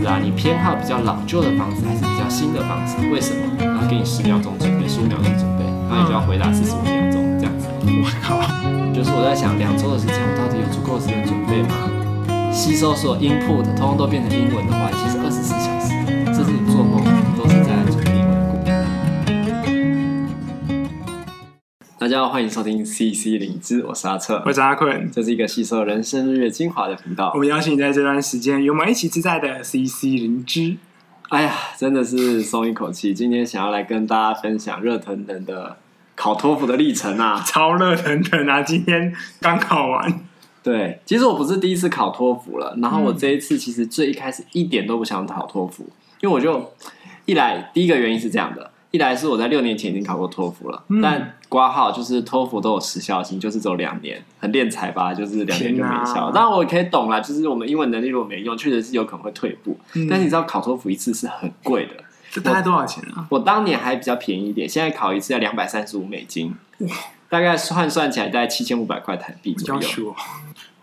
子啊，你偏好比较老旧的房子还是比较新的房子？为什么？然后给你十秒钟准备，十五秒钟准备，然后你就要回答四十五秒钟这样子。我靠！就是我在想，两周的时间，我到底有足够的时间准备吗？吸收所有 input，通通都变成英文的话，其实二十四小家好，欢迎收听 CC 灵芝，我是阿策，我是阿坤，这是一个吸收人生日月精华的频道。我们邀请你在这段时间与我们一起自在的 CC 灵芝。哎呀，真的是松一口气，今天想要来跟大家分享热腾腾的考托福的历程啊，超热腾腾啊！今天刚考完。对，其实我不是第一次考托福了，然后我这一次其实最一开始一点都不想考托福，因为我就一来第一个原因是这样的。一来是我在六年前已经考过托福了，嗯、但挂号就是托福都有时效性，就是只有两年，很练财吧，就是两年就没效。啊、当然我也可以懂啦，就是我们英文能力如果没用，确实是有可能会退步。嗯、但是你知道考托福一次是很贵的，这大概多少钱啊？我，我当年还比较便宜一点，现在考一次要两百三十五美金，哇大概换算起来大概七千五百块台币左右。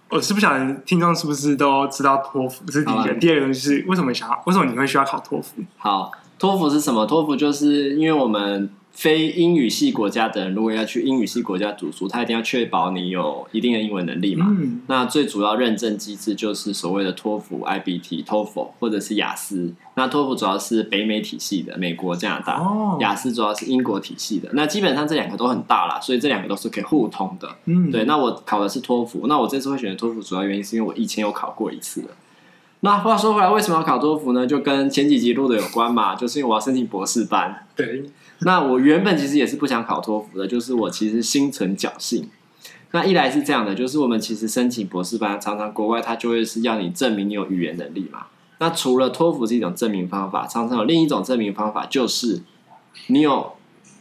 我是不晓得听众是不是都知道托福，这是第一个。第二个就是为什么想要，为什么你会需要考托福？好。托福是什么？托福就是因为我们非英语系国家的人，如果要去英语系国家读书，他一定要确保你有一定的英文能力嘛。嗯、那最主要认证机制就是所谓的托福、IBT、TOEFL 或者是雅思。那托福主要是北美体系的，美国、加拿大；哦、雅思主要是英国体系的。那基本上这两个都很大啦，所以这两个都是可以互通的。嗯，对。那我考的是托福，那我这次会选择托福，主要原因是因为我以前有考过一次了。那话说回来，为什么要考托福呢？就跟前几集录的有关嘛，就是因为我要申请博士班。对。那我原本其实也是不想考托福的，就是我其实心存侥幸。那一来是这样的，就是我们其实申请博士班，常常国外他就会是要你证明你有语言能力嘛。那除了托福是一种证明方法，常常有另一种证明方法，就是你有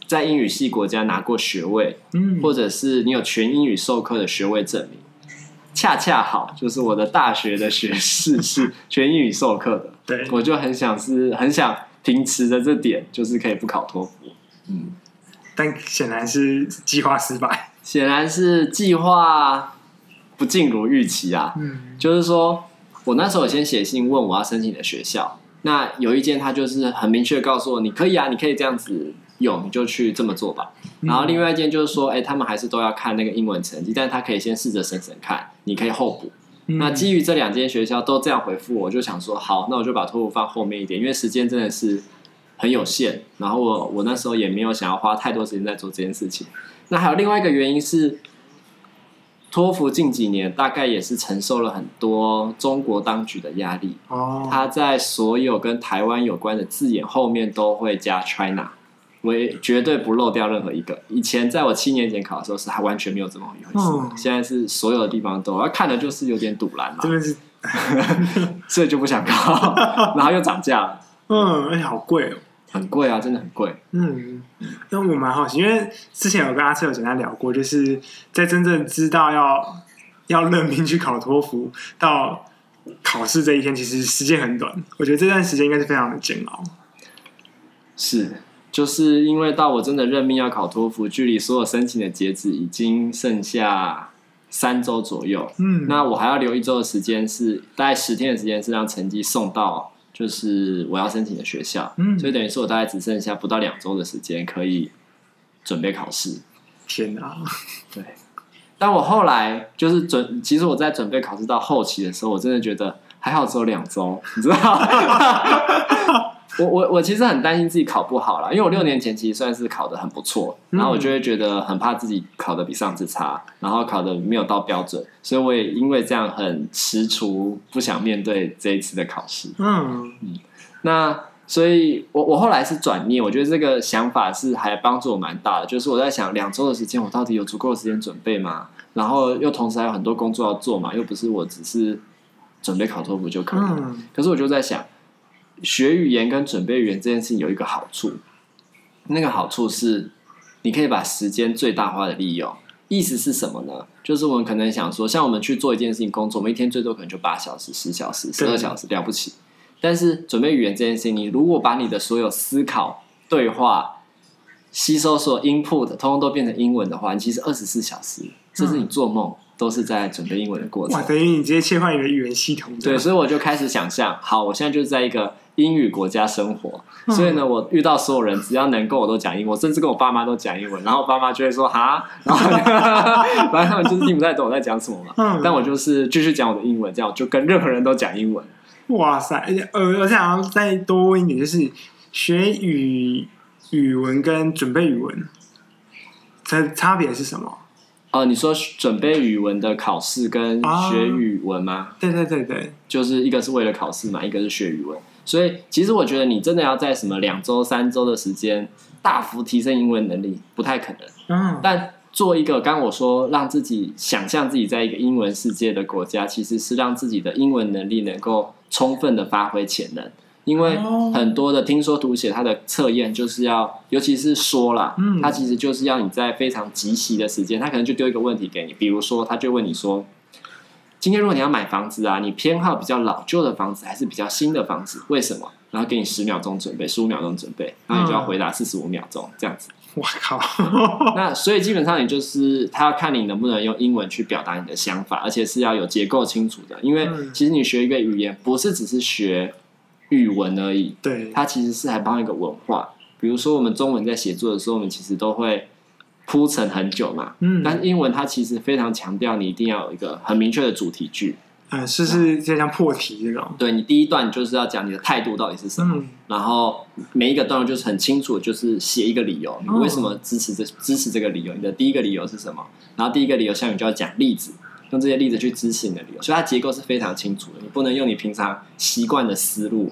在英语系国家拿过学位，嗯，或者是你有全英语授课的学位证明。恰恰好，就是我的大学的学士是 全英语授课的，对，我就很想是很想秉持着这点，就是可以不考托福，嗯，但显然是计划失败，显然是计划不尽如预期啊，嗯，就是说我那时候先写信问我要申请的学校，那有一间他就是很明确告诉我，你可以啊，你可以这样子。有你就去这么做吧。然后另外一件就是说，哎、欸，他们还是都要看那个英文成绩，但是他可以先试着审审看，你可以候补。嗯、那基于这两间学校都这样回复我，我就想说，好，那我就把托福放后面一点，因为时间真的是很有限。然后我我那时候也没有想要花太多时间在做这件事情。那还有另外一个原因是，托福近几年大概也是承受了很多中国当局的压力。哦，他在所有跟台湾有关的字眼后面都会加 China。我也绝对不漏掉任何一个。以前在我七年前考的时候，是还完全没有这么一回事。哦、现在是所有的地方都，要看的就是有点堵拦嘛。是所以就不想考，然后又涨价了。嗯，而且好贵哦，很贵啊，真的很贵。嗯，那我蛮好奇，因为之前有跟阿策有简单聊过，就是在真正知道要要认命去考托福到考试这一天，其实时间很短。我觉得这段时间应该是非常的煎熬。是。就是因为到我真的任命要考托福，距离所有申请的截止已经剩下三周左右。嗯，那我还要留一周的时间，是大概十天的时间，是让成绩送到就是我要申请的学校。嗯，所以等于说我大概只剩下不到两周的时间可以准备考试。天哪！对，但我后来就是准，其实我在准备考试到后期的时候，我真的觉得还好，只有两周，你知道吗？我我我其实很担心自己考不好啦，因为我六年前其实算是考得很不错，然后我就会觉得很怕自己考得比上次差，然后考得没有到标准，所以我也因为这样很踟蹰，不想面对这一次的考试。嗯嗯，那所以我我后来是转念，我觉得这个想法是还帮助我蛮大的，就是我在想两周的时间，我到底有足够的时间准备吗？然后又同时还有很多工作要做嘛，又不是我只是准备考托福就可以了。可是我就在想。学语言跟准备语言这件事情有一个好处，那个好处是你可以把时间最大化的利用。意思是什么呢？就是我们可能想说，像我们去做一件事情工作，我们一天最多可能就八小时、十小时、十二小时，了不起。但是准备语言这件事情，你如果把你的所有思考、对话、吸收所有 input 通通都变成英文的话，你其实二十四小时，这是你做梦都是在准备英文的过程。哇，等于你直接切换一个语言系统。对，所以我就开始想象，好，我现在就是在一个英语国家生活，嗯、所以呢，我遇到所有人只要能够，我都讲英文，我甚至跟我爸妈都讲英文。然后我爸妈就会说哈，然后反正他们就是听不太懂我在讲什么嘛。嗯、但我就是继续讲我的英文，这样我就跟任何人都讲英文。哇塞，而且呃，我想要再多问一点，就是学语语文跟准备语文，差差别是什么？哦，你说准备语文的考试跟学语文吗？啊，对对对对，就是一个是为了考试嘛，一个是学语文。所以其实我觉得你真的要在什么两周、三周的时间大幅提升英文能力，不太可能。嗯，但做一个刚我说让自己想象自己在一个英文世界的国家，其实是让自己的英文能力能够充分的发挥潜能。因为很多的听说读写，它的测验就是要，尤其是说啦，嗯，它其实就是要你在非常极其的时间，他可能就丢一个问题给你，比如说，他就问你说，今天如果你要买房子啊，你偏好比较老旧的房子还是比较新的房子？为什么？然后给你十秒钟准备，十五秒钟准备，然后你就要回答四十五秒钟这样子。我靠！那所以基本上你就是他要看你能不能用英文去表达你的想法，而且是要有结构清楚的，因为其实你学一个语言不是只是学。语文而已，对，它其实是还包一个文化。比如说，我们中文在写作的时候，我们其实都会铺陈很久嘛。嗯，但是英文它其实非常强调你一定要有一个很明确的主题句。嗯，是是，就像破题这种。对，你第一段就是要讲你的态度到底是什么，嗯、然后每一个段落就是很清楚，就是写一个理由，你为什么支持这支持这个理由？你的第一个理由是什么？然后第一个理由下面就要讲例子。用这些例子去支持你的理由，所以它结构是非常清楚的。你不能用你平常习惯的思路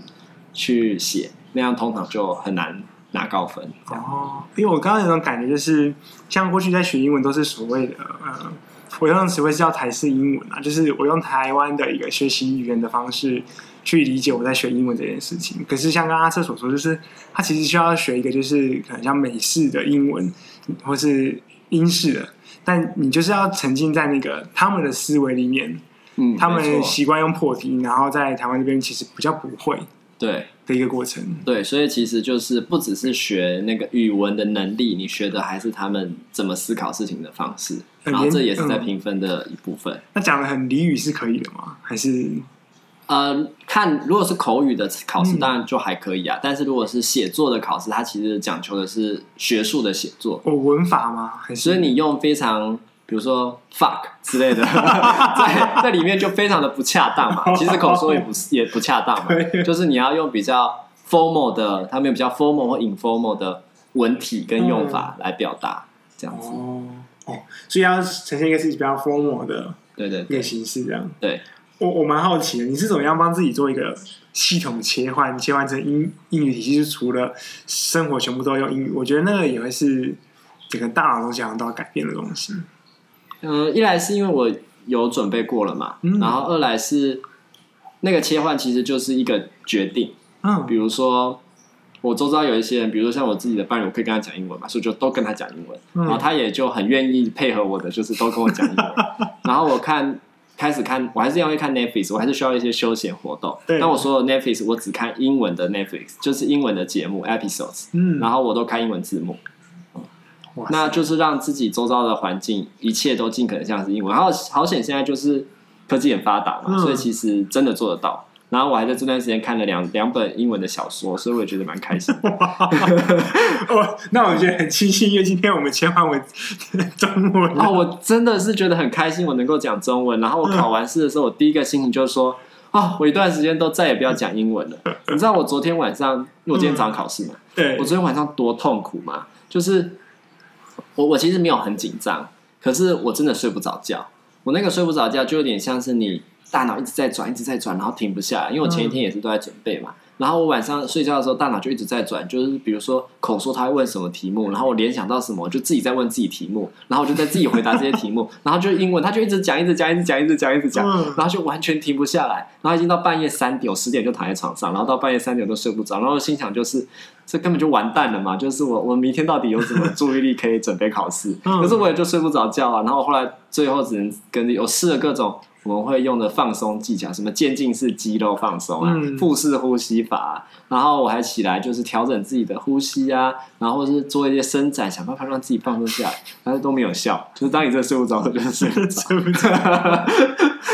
去写，那样通常就很难拿高分。哦，因为我刚刚有种感觉，就是像过去在学英文都是所谓的呃，我用的词汇是叫台式英文啊，就是我用台湾的一个学习语言的方式去理解我在学英文这件事情。可是像刚刚阿瑟所说，就是他其实需要学一个，就是可能像美式的英文，或是英式的。但你就是要沉浸在那个他们的思维里面，嗯，他们习惯用破题，然后在台湾这边其实比较不会，对的一个过程，对，所以其实就是不只是学那个语文的能力，你学的还是他们怎么思考事情的方式，然后这也是在评分的一部分。嗯，那讲的很俚语是可以的吗？还是？呃，看如果是口语的考试，当然就还可以啊。嗯、但是如果是写作的考试，它其实讲求的是学术的写作。哦，文法吗？所以你用非常，比如说 fuck 之类的，在在里面就非常的不恰当嘛。其实口说也不是也不恰当嘛，就是你要用比较 formal 的，他们有比较 formal 或 informal 的文体跟用法来表达，这样子。哦哦，所以要呈现一个自己比较 formal 的，对对，一个形式这样。对。我我蛮好奇的，你是怎么样帮自己做一个系统切换，切换成英英语体系？就是除了生活全部都用英语，我觉得那个也会是整个大脑都想到改变的东西。嗯、呃，一来是因为我有准备过了嘛，嗯、然后二来是那个切换其实就是一个决定。嗯，比如说我周遭有一些人，比如说像我自己的伴侣，我可以跟他讲英文嘛，所以就都跟他讲英文，嗯、然后他也就很愿意配合我的，就是都跟我讲英文。然后我看。开始看，我还是要会看 Netflix，我还是需要一些休闲活动。那我说的 Netflix，我只看英文的 Netflix，就是英文的节目 episodes，嗯，然后我都看英文字幕。塞那就是让自己周遭的环境一切都尽可能像是英文。然后好险现在就是科技很发达嘛，嗯、所以其实真的做得到。然后我还在这段时间看了两两本英文的小说，所以我也觉得蛮开心。哦，那我觉得很庆幸，因为今天我们切换为中文。哦，我真的是觉得很开心，我能够讲中文。然后我考完试的时候，我第一个心情就是说，哦，我一段时间都再也不要讲英文了。你知道我昨天晚上，因为我今天早上考试嘛，对，我昨天晚上多痛苦吗？就是我我其实没有很紧张，可是我真的睡不着觉。我那个睡不着觉，就有点像是你。大脑一直在转，一直在转，然后停不下来。因为我前一天也是都在准备嘛，嗯、然后我晚上睡觉的时候，大脑就一直在转，就是比如说口说他会问什么题目，然后我联想到什么，我就自己在问自己题目，然后我就在自己回答这些题目，然后就英文，他就一直讲，一直讲，一直讲，一直讲，一直讲，然后就完全停不下来，然后已经到半夜三点，我十点就躺在床上，然后到半夜三点都睡不着，然后心想就是这根本就完蛋了嘛，就是我我明天到底有什么注意力可以准备考试？可是我也就睡不着觉啊，然后后来最后只能跟我试了各种。我们会用的放松技巧，什么渐进式肌肉放松啊，嗯、腹式呼吸法、啊，然后我还起来就是调整自己的呼吸啊，然后是做一些伸展，想办法让自己放松下来，但是都没有效。就是当你这睡不着，就是睡不着，睡不着，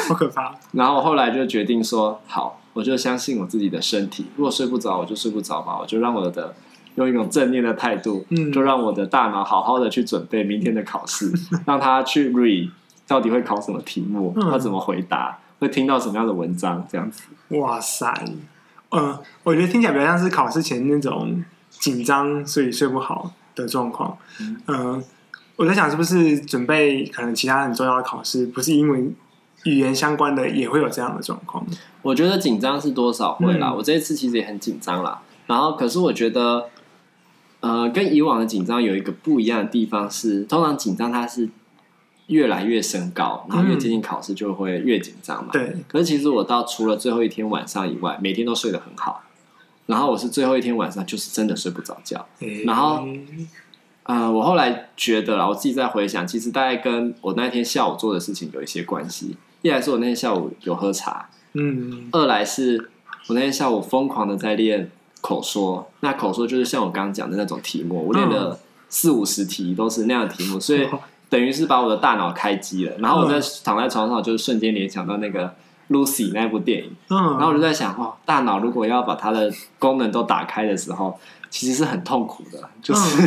好可怕。然后我后来就决定说，好，我就相信我自己的身体，如果睡不着，我就睡不着吧，我就让我的。用一种正念的态度，嗯，就让我的大脑好好的去准备明天的考试，让他去 read 到底会考什么题目，他、嗯、怎么回答，会听到什么样的文章，这样子。哇塞，嗯、呃，我觉得听起来比较像是考试前那种紧张，所以睡不好的状况。嗯、呃，我在想是不是准备可能其他很重要的考试，不是英文语言相关的，也会有这样的状况。我觉得紧张是多少会啦，嗯、我这一次其实也很紧张啦。然后，可是我觉得。呃，跟以往的紧张有一个不一样的地方是，通常紧张它是越来越升高，然后越接近考试就会越紧张嘛。嗯、对。可是其实我到除了最后一天晚上以外，每天都睡得很好。然后我是最后一天晚上就是真的睡不着觉。欸、然后，呃，我后来觉得啦，我自己在回想，其实大概跟我那天下午做的事情有一些关系。一来是我那天下午有喝茶，嗯。二来是我那天下午疯狂的在练。口说，那口说就是像我刚刚讲的那种题目，我练了四五十题都是那样的题目，所以 等于是把我的大脑开机了。然后我在躺在床上，就是瞬间联想到那个 Lucy 那部电影，嗯，然后我就在想，哦，大脑如果要把它的功能都打开的时候，其实是很痛苦的，就是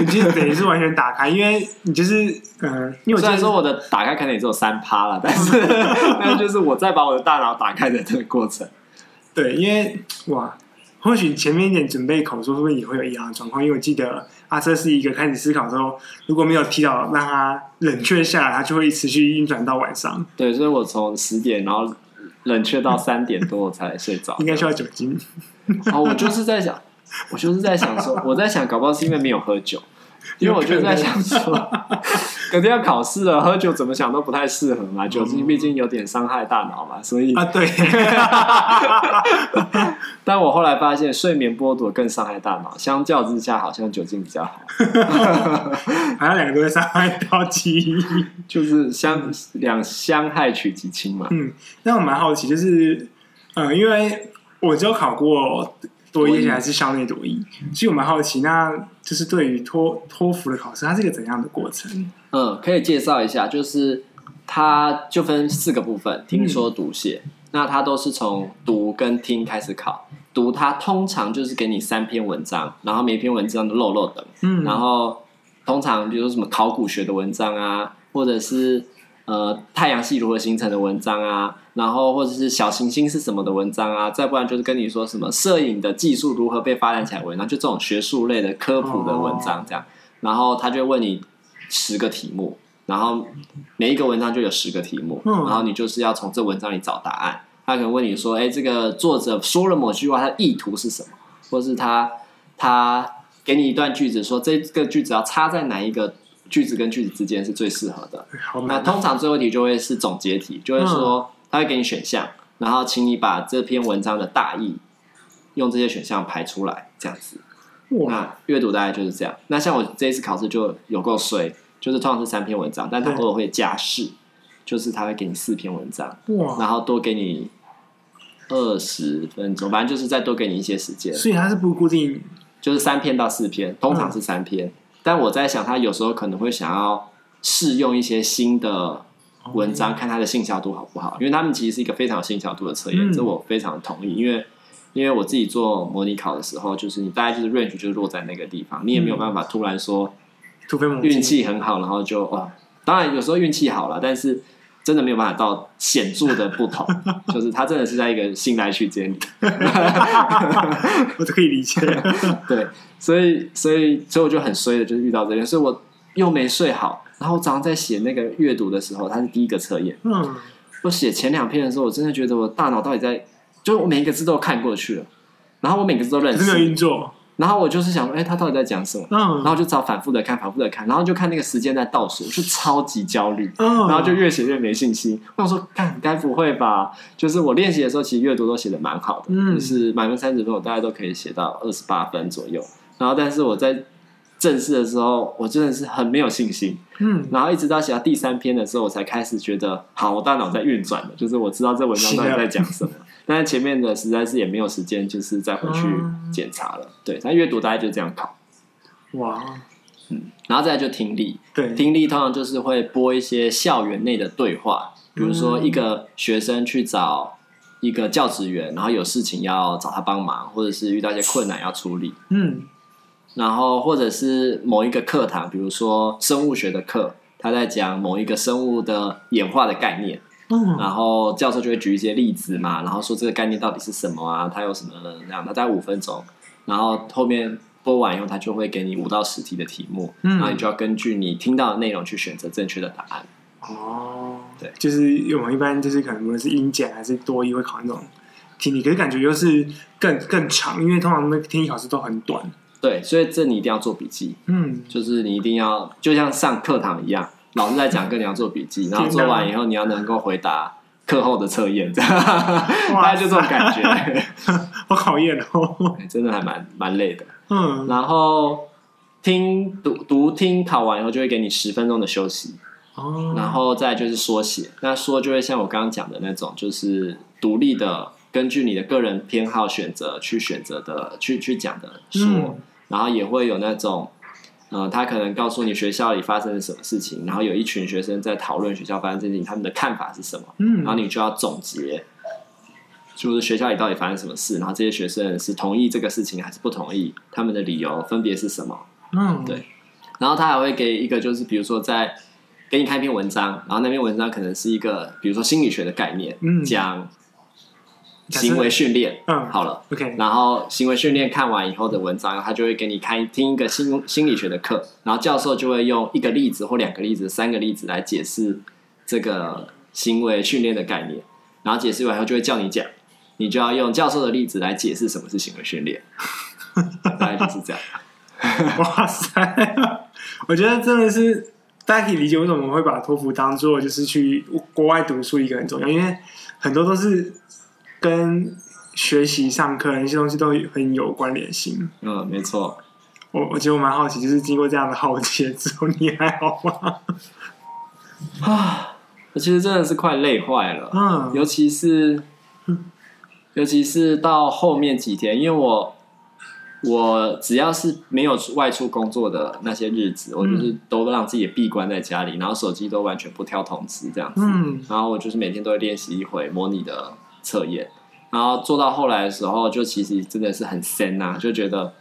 你就等于是完全打开，因为你就是嗯，因为虽然说我的打开可能也只有三趴了，但是 但是就是我在把我的大脑打开的这个过程，对，因为哇。或许前面一点准备口说，会不会也会有一样的状况？因为我记得阿瑟是一个开始思考之后，如果没有提早让他冷却下来，他就会持续运转到晚上。对，所以我从十点，然后冷却到三点多我才睡着。应该需要酒精。哦，我就是在想，我就是在想说，我在想，搞不好是因为没有喝酒。因为我就在想说，肯定要考试了，喝酒怎么想都不太适合嘛。酒精毕竟有点伤害大脑嘛，所以啊，对。但我后来发现，睡眠剥夺更伤害大脑。相较之下，好像酒精比较好。好像两个都会伤害到记忆，就是相两相害取其轻嘛。嗯，那我蛮好奇，就是呃，因为我只有考过。多益还是校内多益，所以我蛮好奇，那就是对于托托福的考试，它是一个怎样的过程？嗯，可以介绍一下，就是它就分四个部分：听说读写。嗯、那它都是从读跟听开始考。读它通常就是给你三篇文章，然后每篇文章都漏漏等。嗯，然后通常比如说什么考古学的文章啊，或者是。呃，太阳系如何形成的文章啊，然后或者是小行星是什么的文章啊，再不然就是跟你说什么摄影的技术如何被发展起来文章，就这种学术类的科普的文章这样。然后他就问你十个题目，然后每一个文章就有十个题目，然后你就是要从这文章里找答案。他可能问你说，哎，这个作者说了某句话，他的意图是什么？或是他他给你一段句子，说这个句子要插在哪一个？句子跟句子之间是最适合的。那通常最后一题就会是总结题，就会说他会给你选项，然后请你把这篇文章的大意用这些选项排出来，这样子。那阅读大概就是这样。那像我这一次考试就有够衰，就是通常是三篇文章，但他偶尔会加试，就是他会给你四篇文章，然后多给你二十分钟，反正就是再多给你一些时间。所以它是不固定，就是三篇到四篇，通常是三篇。但我在想，他有时候可能会想要试用一些新的文章，看他的信效度好不好？因为他们其实是一个非常有信效度的测验，这我非常同意。因为因为我自己做模拟考的时候，就是你大概就是 range 就是落在那个地方，你也没有办法突然说运气很好，然后就哇，当然有时候运气好了，但是。真的没有办法到显著的不同，就是他真的是在一个信赖区间里，我都可以理解。对，所以所以所以我就很衰的，就是遇到这边，所以我又没睡好，然后我早上在写那个阅读的时候，它是第一个测验。嗯，我写前两篇的时候，我真的觉得我大脑到底在，就我每一个字都看过去了，然后我每个字都认识，没有运作。然后我就是想说，哎，他到底在讲什么？嗯，然后就找反复的看，反复的看，然后就看那个时间在倒数，就超级焦虑。嗯，然后就越写越没信心。我想说，干，该不会吧？就是我练习的时候，其实阅读都写的蛮好的，嗯，就是满分三十分，我大概都可以写到二十八分左右。然后，但是我在正式的时候，我真的是很没有信心。嗯，然后一直到写到第三篇的时候，我才开始觉得，好，我大脑在运转了，就是我知道这文章到底在讲什么。但是前面的实在是也没有时间，就是再回去检查了。嗯、对，他阅读大概就这样考。哇，嗯，然后再来就听力。对，听力通常就是会播一些校园内的对话，比如说一个学生去找一个教职员，然后有事情要找他帮忙，或者是遇到一些困难要处理。嗯。然后，或者是某一个课堂，比如说生物学的课，他在讲某一个生物的演化的概念，嗯，然后教授就会举一些例子嘛，然后说这个概念到底是什么啊？它有什么那样？他大概五分钟，然后后面播完以后，他就会给你五到十题的题目，嗯，然后你就要根据你听到的内容去选择正确的答案。哦，对，就是我们一般就是可能无论是英检还是多一会考那种听力，可是感觉又是更更长，因为通常那个听力考试都很短。对，所以这你一定要做笔记。嗯，就是你一定要，就像上课堂一样，老师在讲课，你要做笔记，然后做完以后，你要能够回答课后的测验，这样，大概就这种感觉。好考验哦，真的还蛮蛮累的。嗯，然后听读读听考完以后，就会给你十分钟的休息。哦，然后再就是说写，那说就会像我刚刚讲的那种，就是独立的，根据你的个人偏好选择去选择的，去去讲的说。嗯然后也会有那种，呃，他可能告诉你学校里发生了什么事情，然后有一群学生在讨论学校发生事情，他们的看法是什么？嗯，然后你就要总结，就是学校里到底发生什么事，然后这些学生是同意这个事情还是不同意，他们的理由分别是什么？嗯，对。然后他还会给一个，就是比如说在给你看一篇文章，然后那篇文章可能是一个，比如说心理学的概念，嗯，讲。行为训练，嗯，好了，OK。然后行为训练看完以后的文章，他就会给你看听一个心心理学的课，然后教授就会用一个例子或两个例子、三个例子来解释这个行为训练的概念，然后解释完以后就会叫你讲，你就要用教授的例子来解释什么是行为训练，大概就是这样。哇塞，我觉得真的是大家可以理解为什么我们会把托福当做就是去国外读书一个很重要，因为很多都是。跟学习上课那些东西都很有关联性。嗯，没错。我我觉得我蛮好奇，就是经过这样的浩劫之后，你还好吗？啊，我其实真的是快累坏了。嗯，尤其是，尤其是到后面几天，因为我我只要是没有外出工作的那些日子，我就是都让自己闭关在家里，然后手机都完全不跳通知这样子。嗯，然后我就是每天都会练习一回模拟的。测验，然后做到后来的时候，就其实真的是很深呐，就觉得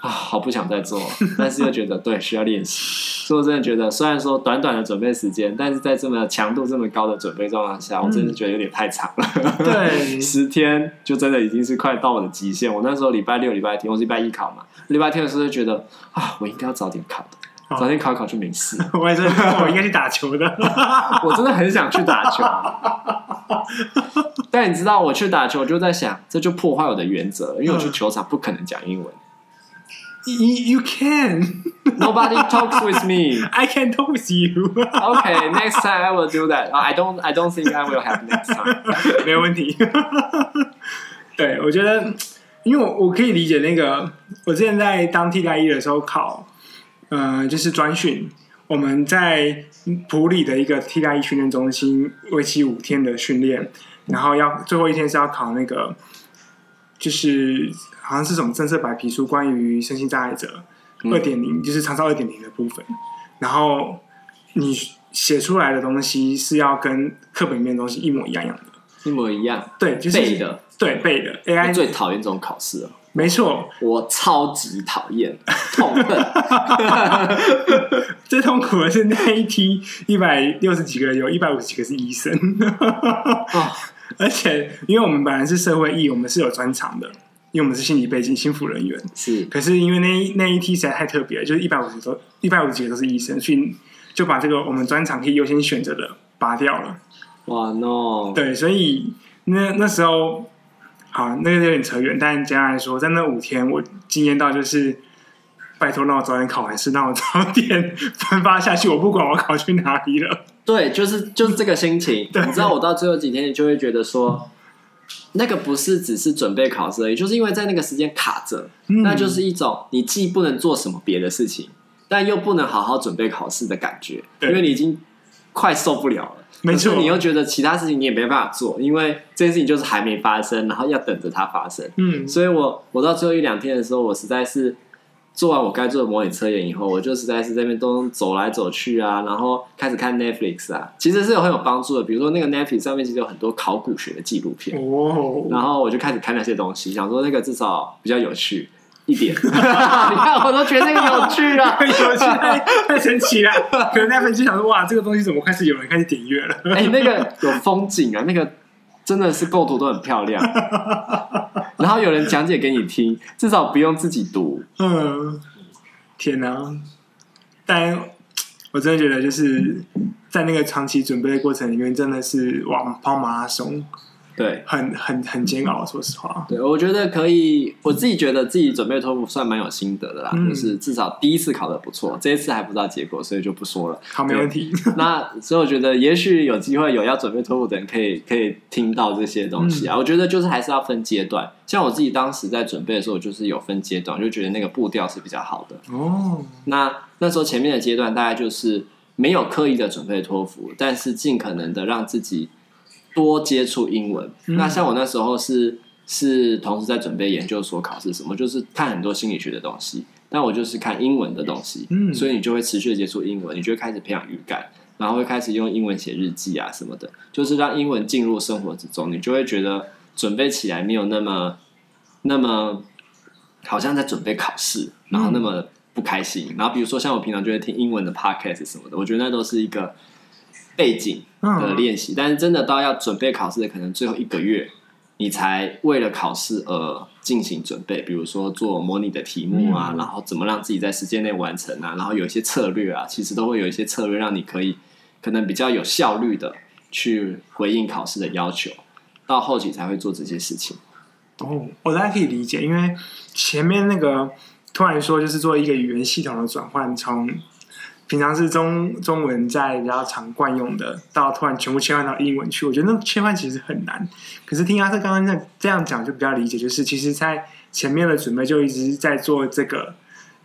啊，好不想再做，但是又觉得对，需要练习。所以我真的觉得，虽然说短短的准备时间，但是在这么强度这么高的准备状况下，我真的觉得有点太长了。对，十天就真的已经是快到我的极限。我那时候礼拜六、礼拜天，我是礼拜一考嘛，礼拜天的时候就觉得啊，我应该要早点考的。早点考考就没事。我也是，我应该去打球的。我真的很想去打球，但你知道，我去打球，就在想，这就破坏我的原则，因为我去球场不可能讲英文。You you can. Nobody talks with me. I can talk with you. Okay, next time I will do that. I don't. I don't think I will have next time. 没有问题。对，我觉得，因为我我可以理解那个，我之前在当替代役的时候考。呃，就是专训，我们在普里的一个替代役训练中心，为期五天的训练，然后要最后一天是要考那个，就是好像是什么政策白皮书，关于身心障碍者二点零，就是长照二点零的部分。然后你写出来的东西是要跟课本里面的东西一模一样样的，一模一样。对，就是背的，对背的。AI 最讨厌这种考试了。没错，我超级讨厌，痛恨。最痛苦的是那一批一百六十几个人，有一百五十几个是医生。哦、而且，因为我们本来是社会役，我们是有专长的，因为我们是心理背景、心服人员。是，可是因为那一那一梯实在太特别了，就是一百五十多、一百五十几个都是医生，所以就把这个我们专长可以优先选择的拔掉了。哇，no！对，所以那那时候。好，那个有点扯远，但简单来说，在那五天，我经验到就是，拜托让我早点考完试，让我早点分发下去，我不管我考去哪里了。对，就是就是这个心情。对，你知道，我到最后几天，你就会觉得说，那个不是只是准备考试而已，就是因为在那个时间卡着，嗯那就是一种你既不能做什么别的事情，但又不能好好准备考试的感觉，因为你已经快受不了了。没错你又觉得其他事情你也没办法做，因为这件事情就是还没发生，然后要等着它发生。嗯，所以我我到最后一两天的时候，我实在是做完我该做的模拟测验以后，我就实在是在那边都走来走去啊，然后开始看 Netflix 啊，其实是有很有帮助的。比如说那个 Netflix 上面其实有很多考古学的纪录片，哦，然后我就开始看那些东西，想说那个至少比较有趣一点。你看我都觉得那个有趣了。有趣，太太神奇了。可能那份就想说，哇，这个东西怎么开始有人开始点阅了？哎、那个有风景啊，那个真的是构图都很漂亮。然后有人讲解给你听，至少不用自己读。嗯，天哪！但我真的觉得，就是在那个长期准备的过程里面，真的是哇，跑马拉松，对。很很很煎熬。说实话，对，我觉得可以。我自己觉得自己准备托福算蛮有心得的啦，嗯就是至少第一次考的不错，这一次还不知道结果，所以就不说了。好，没问题。那所以我觉得，也许有机会有要准备托福的人，可以可以听到这些东西啊。嗯我觉得就是还是要分阶段，像我自己当时在准备的时候，就是有分阶段，就觉得那个步调是比较好的。哦，那那时候前面的阶段大概就是没有刻意的准备托福，但是尽可能的让自己多接触英文。嗯那像我那时候是是同时在准备研究所考试，什么就是看很多心理学的东西，但我就是看英文的东西，嗯所以你就会持续的接触英文，你就会开始培养语感，然后会开始用英文写日记啊什么的，就是让英文进入生活之中，你就会觉得准备起来没有那么那么好像在准备考试，然后那么不开心。然后比如说像我平常就会听英文的 podcast 什么的，我觉得那都是一个背景的嗯，练习。但是真的到要准备考试的，可能最后一个月，你才为了考试而进行准备。比如说做模拟的题目啊，嗯然后怎么让自己在时间内完成啊，然后有一些策略啊，其实都会有一些策略让你可以可能比较有效率的去回应考试的要求。到后期才会做这些事情。哦，我大概可以理解，因为前面那个突然说就是做一个语言系统的转换，从平常是中中文在比较常惯用的，到突然全部切换到英文去，我觉得那切换其实很难。可是听阿特刚刚在这样讲，就比较理解，就是其实在前面的准备就一直在做这个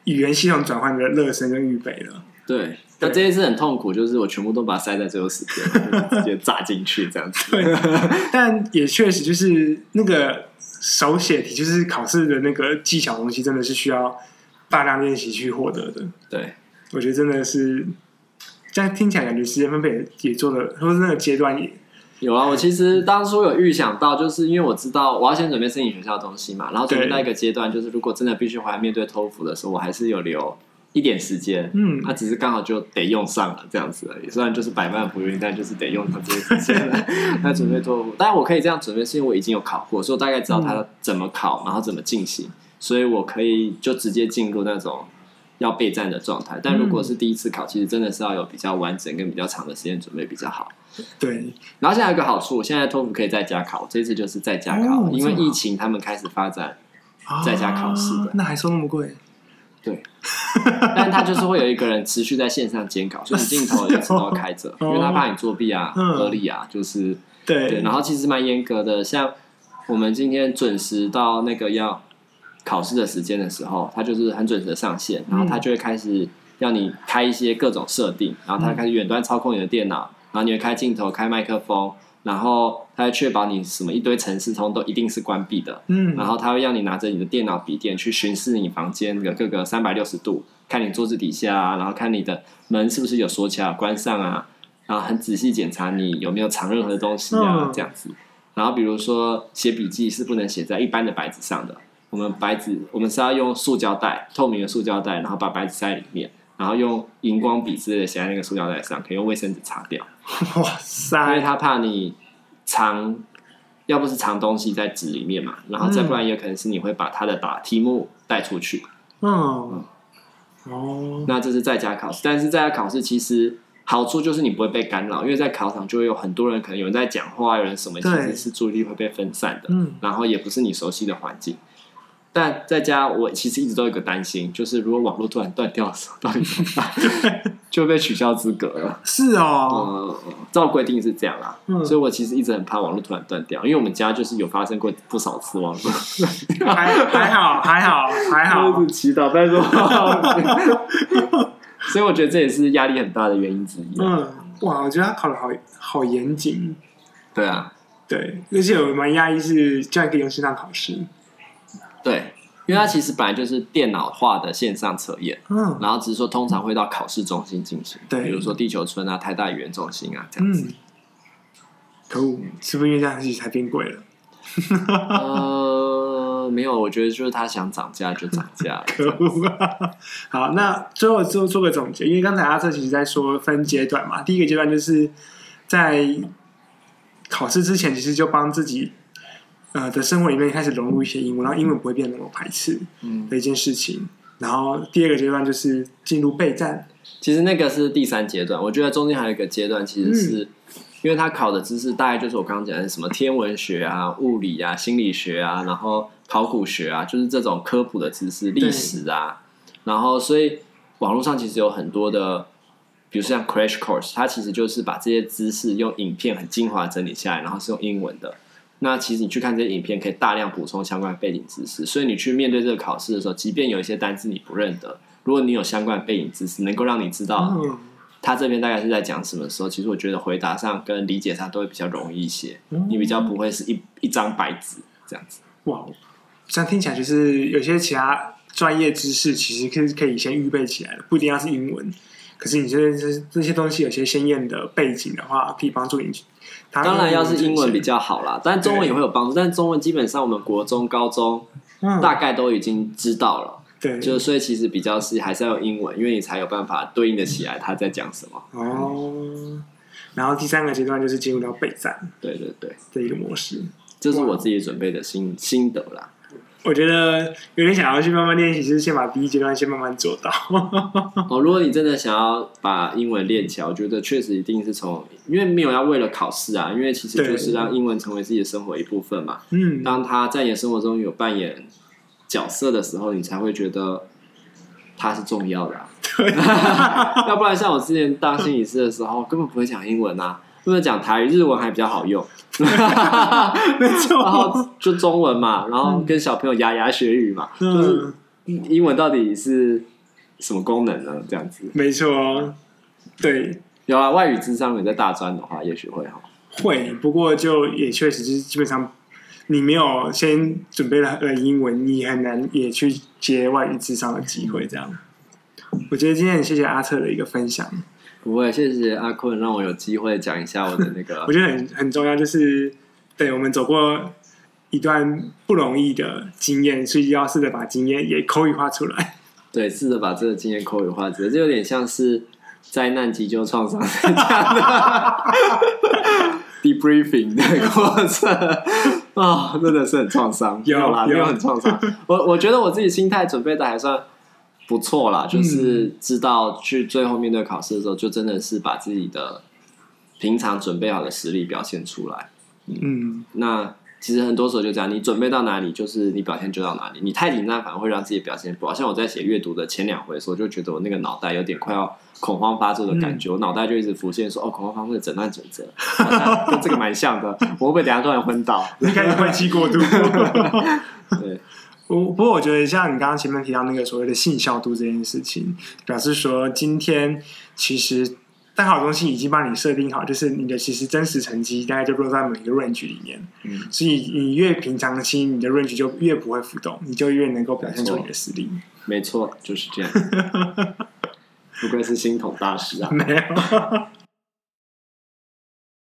语言系统转换的热身跟预备了。对，那这一次很痛苦，就是我全部都把它塞在最后时间，就直接炸进去这样子。对，但也确实就是那个手写题，就是考试的那个技巧东西，真的是需要大量练习去获得的。对，我觉得真的是这样听起来，感觉时间分配也做的，或是那个阶段也有啊。我其实当初有预想到，就是因为我知道我要先准备申请学校的东西嘛，然后准备到一个阶段，就是如果真的必须回来面对托福的时候，我还是有留一点时间。嗯那、只是刚好就得用上了这样子而已。虽然就是百般不愿意，但就是得用上这些时间了 来准备托福。当然我可以这样准备，是因为我已经有考过，所以我大概知道它怎么考，然后怎么进行，所以我可以就直接进入那种要备战的状态。但如果是第一次考，其实真的是要有比较完整跟比较长的时间准备比较好。对，然后现在有一个好处，现在托福可以在家考，这次就是在家考，因为疫情他们开始发展，在家考试的啊那还收那么贵？对但他就是会有一个人持续在线上监考，所以你镜头一直都要开着，哦因为他怕你作弊啊、嗯合理啊，就是对对。然后其实蛮严格的，像我们今天准时到那个要考试的时间的时候，他就是很准时的上线，然后他就会开始让你开一些各种设定，然后他开始远端操控你的电脑，然后你会开镜头、开麦克风，然后他会确保你什么一堆程式通都一定是关闭的，嗯，然后他会让你拿着你的电脑笔电去巡视你房间的各个三百六十度，看你桌子底下啊，然后看你的门是不是有锁起来、关上啊，然后很仔细检查你有没有藏任何的东西啊，嗯。这样子。然后比如说写笔记是不能写在一般的白纸上的，我们白纸我们是要用塑胶袋，透明的塑胶袋，然后把白纸塞里面，然后用荧光笔之类的写在那个塑胶袋上，可以用卫生纸擦掉。哇因为塞，他怕你藏，要不是藏东西在纸里面嘛，然后再不然也可能是你会把他的答题目带出去。嗯，哦，那这是在家考试，但是在家考试其实好处就是你不会被干扰，因为在考场就会有很多人，可能有人在讲话，有人什么，其对实是注意力会被分散的。嗯，然后也不是你熟悉的环境。但在家我其实一直都有一个担心，就是如果网络突然断掉的时候，到底怎么办？就被取消资格了。是哦，嗯，照规定是这样啊，嗯所以我其实一直很怕网络突然断掉，因为我们家就是有发生过不少次网络。还还好还好还 好一直祈祷，但是我 所以我觉得这也是压力很大的原因之一啊。嗯，哇，我觉得他考的好好严谨，对啊，对，而且我蛮压抑是居然可以用线上考试，对，因为它其实本来就是电脑化的线上测验，嗯然后只是说通常会到考试中心进行，对比如说地球村啊、台大语言中心啊这样子。嗯，可恶，是不是因为这样其实才变贵了？呃，没有，我觉得就是他想涨价就涨价。可恶啊！好，那最后做做个总结，因为刚才阿策其实在说分阶段嘛，第一个阶段就是在考试之前，其实就帮自己呃的生活里面开始融入一些英文，然后英文不会变得那么排斥嗯，的一件事情。然后第二个阶段就是进入备战，其实那个是第三阶段，我觉得中间还有一个阶段，其实是、嗯因为他考的知识大概就是我刚刚讲的什么天文学啊、物理啊、心理学啊，然后考古学啊，就是这种科普的知识、历史啊，然后所以网络上其实有很多的，比如说像 Crash Course，它其实就是把这些知识用影片很精华整理下来，然后是用英文的。那其实你去看这些影片，可以大量补充相关背景知识，所以你去面对这个考试的时候，即便有一些单词你不认得，如果你有相关的背景知识，能够让你知道。嗯，他这边大概是在讲什么时候？其实我觉得回答上跟理解上都会比较容易一些，嗯你比较不会是一一张白纸这样子。哇，这样听起来就是有些其他专业知识其实可以可以先预备起来的，不一定要是英文。可是你这这这些东西有些鲜艳的背景的话，可以帮助你。当然，要是英文比较好啦，但中文也会有帮助。但中文基本上我们国中、高中嗯，大概都已经知道了，对，就所以其实比较是还是要用英文，因为你才有办法对应的起来他在讲什么。哦。然后第三个阶段就是进入到备战对对对，这一个模式。这是我自己准备的心心得啦。我觉得有点想要去慢慢练习，就是先把第一阶段先慢慢做到。哦，如果你真的想要把英文练起来，我觉得确实一定是从，因为没有要为了考试啊，因为其实就是让英文成为自己的生活一部分嘛。嗯，当他在你的生活中有扮演角色的时候，你才会觉得他是重要的、啊。对，要不然像我之前当心理师的时候，根本不会讲英文啊，因为讲台语、日文还比较好用。没错。然后就中文嘛，然后跟小朋友牙牙学语嘛，嗯就是英文到底是什么功能呢？这样子。没错，对，有啊，外语智商你在大专的话，也许会好。会，不过就也确实是基本上，你没有先准备了呃英文，你很难也去接外语智商的机会。这样，我觉得今天很谢谢阿策的一个分享，不会，谢谢阿坤让我有机会讲一下我的那个 我。觉得很很重要，就是对我们走过一段不容易的经验，所以要试着把经验也口语化出来。对，试着把这个经验口语化，这有点像是灾难急救创伤这样的 debriefing 的过程啊、哦，真的是很创伤。有啦，有很创伤。我我觉得我自己心态准备的还算不错啦，就是知道去最后面对考试的时候，就真的是把自己的平常准备好的实力表现出来。嗯，那其实很多时候就这样，你准备到哪里，就是你表现就到哪里。你太紧张，反而会让自己表现不好。像我在写阅读的前两回的时候，就觉得我那个脑袋有点快要恐慌发作的感觉，嗯、我脑袋就一直浮现说：“哦，恐慌发作的诊断准则，跟这个蛮像的。我会不会等下突然昏倒？你开始换气过度。对，我不过我觉得像你刚刚前面提到那个所谓的性效度这件事情，表示说今天其实。但好东西已经帮你设定好，就是你的其实真实成绩大概就落在每一个 range 里面，嗯，所以你越平常心，你的 range 就越不会浮动，你就越能够表现出你的实力。没错，就是这样。不愧是心统大师啊！没有。